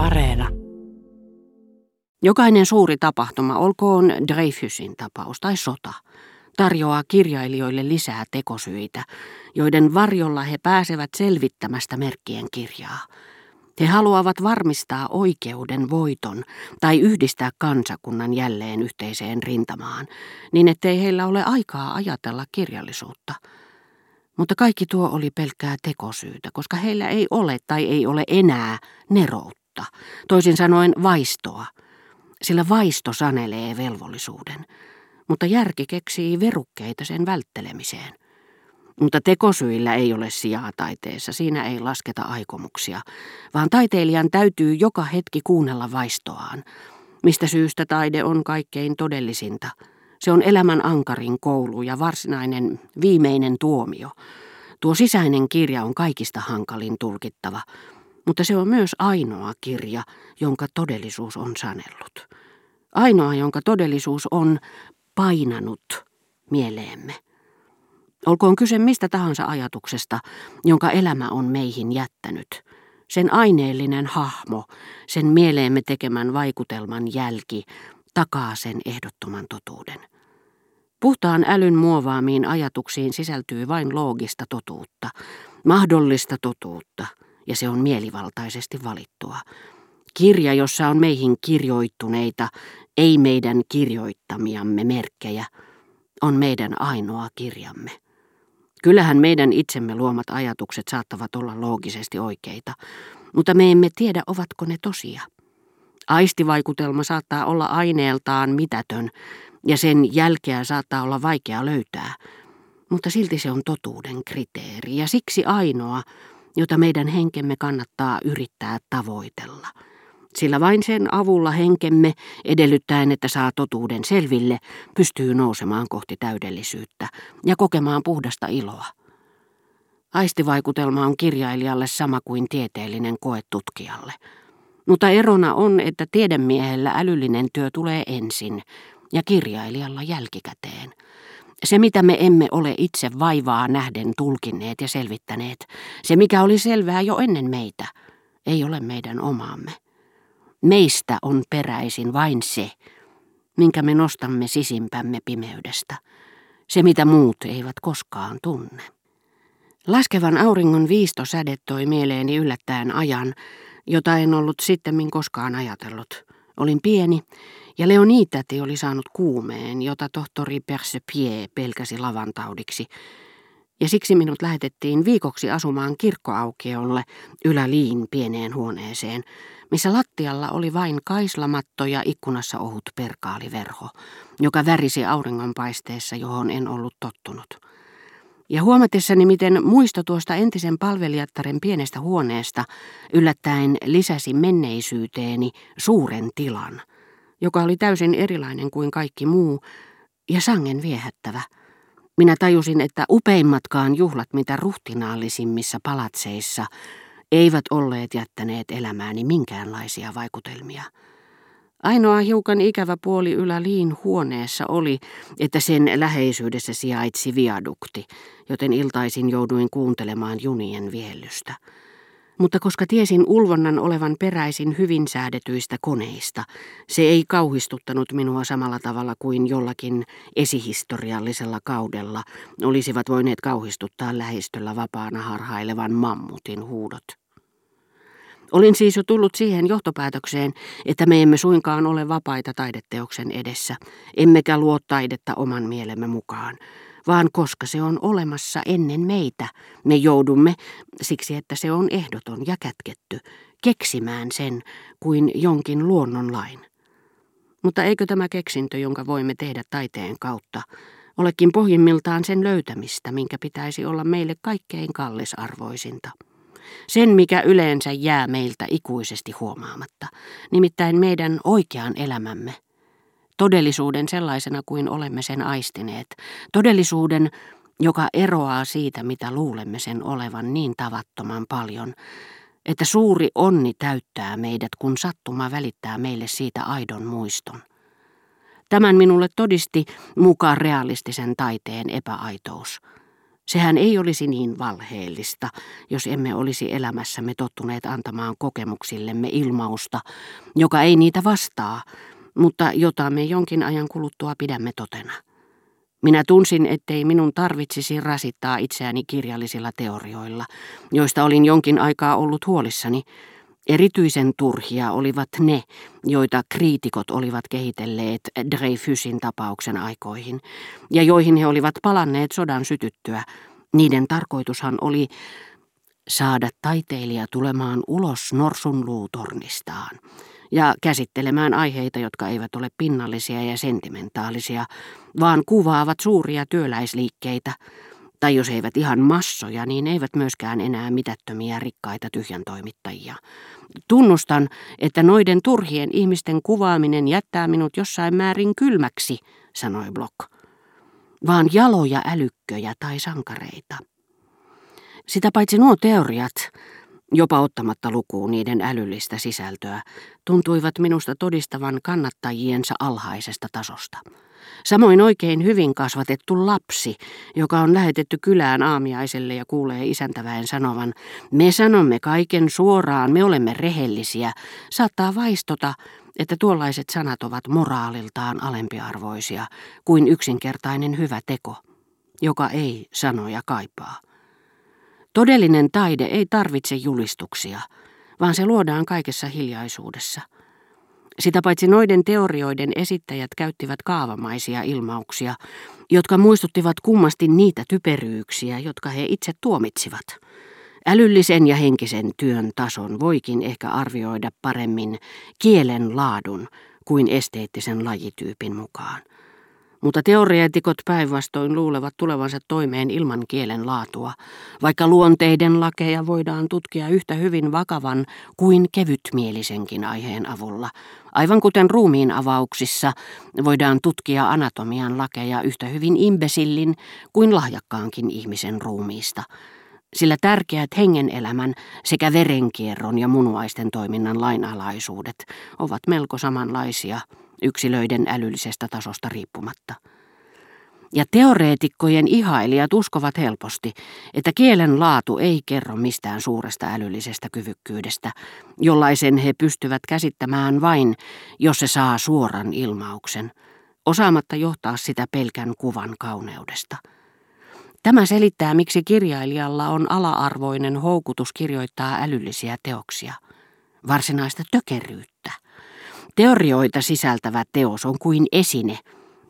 Areena. Jokainen suuri tapahtuma, olkoon Dreyfusin tapaus tai sota, tarjoaa kirjailijoille lisää tekosyitä, joiden varjolla he pääsevät selvittämästä merkkien kirjaa. He haluavat varmistaa oikeuden voiton tai yhdistää kansakunnan jälleen yhteiseen rintamaan, niin ettei heillä ole aikaa ajatella kirjallisuutta. Mutta kaikki tuo oli pelkkää tekosyytä, koska heillä ei ole tai ei ole enää neroutta, toisin sanoen vaistoa, sillä vaisto sanelee velvollisuuden, mutta järki keksii verukkeita sen välttelemiseen. Mutta tekosyillä ei ole sijaa taiteessa, siinä ei lasketa aikomuksia, vaan taiteilijan täytyy joka hetki kuunnella vaistoaan. Mistä syystä taide on kaikkein todellisinta? Se on elämän ankarin koulu ja varsinainen viimeinen tuomio. Tuo sisäinen kirja on kaikista hankalin tulkittava, mutta se on myös ainoa kirja, jonka todellisuus on sanellut. Ainoa, jonka todellisuus on painanut mieleemme. Olkoon kyse mistä tahansa ajatuksesta, jonka elämä on meihin jättänyt. Sen aineellinen hahmo, sen mieleemme tekemän vaikutelman jälki, takaa sen ehdottoman totuuden. Puhtaan älyn muovaamiin ajatuksiin sisältyy vain loogista totuutta, mahdollista totuutta, ja se on mielivaltaisesti valittua. Kirja, jossa on meihin kirjoittuneita, ei meidän kirjoittamiamme merkkejä, on meidän ainoa kirjamme. Kyllähän meidän itsemme luomat ajatukset saattavat olla loogisesti oikeita, mutta me emme tiedä, ovatko ne tosia. Aistivaikutelma saattaa olla aineeltaan mitätön, ja sen jälkeä saattaa olla vaikea löytää, mutta silti se on totuuden kriteeri, ja siksi ainoa, jota meidän henkemme kannattaa yrittää tavoitella – sillä vain sen avulla henkemme, edellyttäen että saa totuuden selville, pystyy nousemaan kohti täydellisyyttä ja kokemaan puhdasta iloa. Aistivaikutelma on kirjailijalle sama kuin tieteellinen koe tutkijalle. Mutta erona on, että tiedemiehellä älyllinen työ tulee ensin ja kirjailijalla jälkikäteen. Se, mitä me emme ole itse vaivaa nähden tulkinneet ja selvittäneet, se mikä oli selvää jo ennen meitä, ei ole meidän omaamme. Meistä on peräisin vain se, minkä me nostamme sisimpämme pimeydestä, se mitä muut eivät koskaan tunne. Laskevan auringon viistosäde toi mieleeni yllättäen ajan, jota en ollut sittemmin koskaan ajatellut. Olin pieni, ja Leonitäti oli saanut kuumeen, jota tohtori Persepie pelkäsi lavantaudiksi, ja siksi minut lähetettiin viikoksi asumaan kirkkoaukiolle yläliin pieneen huoneeseen, missä lattialla oli vain kaislamatto ja ikkunassa ohut perkaaliverho, joka värisi auringonpaisteessa, johon en ollut tottunut. Ja huomatessani, miten muisto tuosta entisen palvelijattaren pienestä huoneesta yllättäen lisäsi menneisyyteeni suuren tilan, joka oli täysin erilainen kuin kaikki muu ja sangen viehättävä – minä tajusin, että upeimmatkaan juhlat, mitä ruhtinaallisimmissa palatseissa, eivät olleet jättäneet elämääni minkäänlaisia vaikutelmia. Ainoa hiukan ikävä puoli yläliin huoneessa oli, että sen läheisyydessä sijaitsi viadukti, joten iltaisin jouduin kuuntelemaan junien viellystä mutta koska tiesin ulvonnan olevan peräisin hyvin säädetyistä koneista, se ei kauhistuttanut minua samalla tavalla kuin jollakin esihistoriallisella kaudella olisivat voineet kauhistuttaa lähistöllä vapaana harhailevan mammutin huudot. Olin siis jo tullut siihen johtopäätökseen, että me emme suinkaan ole vapaita taideteoksen edessä, emmekä luo taidetta oman mielemme mukaan, vaan koska se on olemassa ennen meitä, me joudumme, siksi että se on ehdoton ja kätketty, keksimään sen kuin jonkin luonnonlain. Mutta eikö tämä keksintö, jonka voimme tehdä taiteen kautta, olekin pohjimmiltaan sen löytämistä, minkä pitäisi olla meille kaikkein kallisarvoisinta? Sen, mikä yleensä jää meiltä ikuisesti huomaamatta, nimittäin meidän oikean elämämme – todellisuuden sellaisena kuin olemme sen aistineet, todellisuuden, joka eroaa siitä, mitä luulemme sen olevan niin tavattoman paljon, että suuri onni täyttää meidät, kun sattuma välittää meille siitä aidon muiston. Tämän minulle todisti mukaan realistisen taiteen epäaitous. Sehän ei olisi niin valheellista, jos emme olisi elämässämme tottuneet antamaan kokemuksillemme ilmausta, joka ei niitä vastaa, mutta jota me jonkin ajan kuluttua pidämme totena. Minä tunsin, ettei minun tarvitsisi rasittaa itseäni kirjallisilla teorioilla, joista olin jonkin aikaa ollut huolissani. Erityisen turhia olivat ne, joita kriitikot olivat kehitelleet Dreyfusin tapauksen aikoihin, ja joihin he olivat palanneet sodan sytyttyä. Niiden tarkoitushan oli saada taiteilija tulemaan ulos norsun luutornistaan ja käsittelemään aiheita, jotka eivät ole pinnallisia ja sentimentaalisia, vaan kuvaavat suuria työläisliikkeitä, tai jos eivät ihan massoja, niin eivät myöskään enää mitättömiä rikkaita tyhjäntoimittajia. Tunnustan, että noiden turhien ihmisten kuvaaminen jättää minut jossain määrin kylmäksi, sanoi Block. Vaan jaloja älykköjä tai sankareita. Sitä paitsi nuo teoriat, jopa ottamatta lukuun niiden älyllistä sisältöä, tuntuivat minusta todistavan kannattajiensa alhaisesta tasosta. Samoin oikein hyvin kasvatettu lapsi, joka on lähetetty kylään aamiaiselle ja kuulee isäntäväen sanovan, me sanomme kaiken suoraan, me olemme rehellisiä, saattaa vaistota, että tuollaiset sanat ovat moraaliltaan alempiarvoisia kuin yksinkertainen hyvä teko, joka ei sanoja kaipaa. Todellinen taide ei tarvitse julistuksia, vaan se luodaan kaikessa hiljaisuudessa. Sitä paitsi noiden teorioiden esittäjät käyttivät kaavamaisia ilmauksia, jotka muistuttivat kummasti niitä typeryyksiä, jotka he itse tuomitsivat. Älyllisen ja henkisen työn tason voikin ehkä arvioida paremmin kielen laadun kuin esteettisen lajityypin mukaan mutta teoreetikot päinvastoin luulevat tulevansa toimeen ilman kielen laatua, vaikka luonteiden lakeja voidaan tutkia yhtä hyvin vakavan kuin kevytmielisenkin aiheen avulla, aivan kuten ruumiin avauksissa voidaan tutkia anatomian lakeja yhtä hyvin imbesillin kuin lahjakkaankin ihmisen ruumiista, sillä tärkeät hengenelämän sekä verenkierron ja munuaisten toiminnan lainalaisuudet ovat melko samanlaisia – yksilöiden älyllisestä tasosta riippumatta. Ja teoreetikkojen ihailijat uskovat helposti, että kielen laatu ei kerro mistään suuresta älyllisestä kyvykkyydestä, jollaisen he pystyvät käsittämään vain, jos se saa suoran ilmauksen, osaamatta johtaa sitä pelkän kuvan kauneudesta. Tämä selittää, miksi kirjailijalla on ala-arvoinen houkutus kirjoittaa älyllisiä teoksia, varsinaista tökeryyttä. Teorioita sisältävä teos on kuin esine,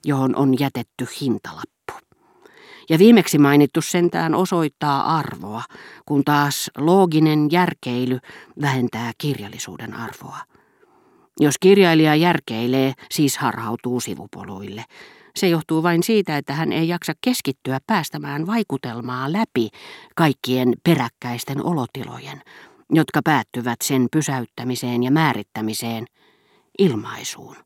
johon on jätetty hintalappu. Ja viimeksi mainittu sentään osoittaa arvoa, kun taas looginen järkeily vähentää kirjallisuuden arvoa. Jos kirjailija järkeilee, siis harhautuu sivupoluille. Se johtuu vain siitä, että hän ei jaksa keskittyä päästämään vaikutelmaa läpi kaikkien peräkkäisten olotilojen, jotka päättyvät sen pysäyttämiseen ja määrittämiseen – ilmaisuun.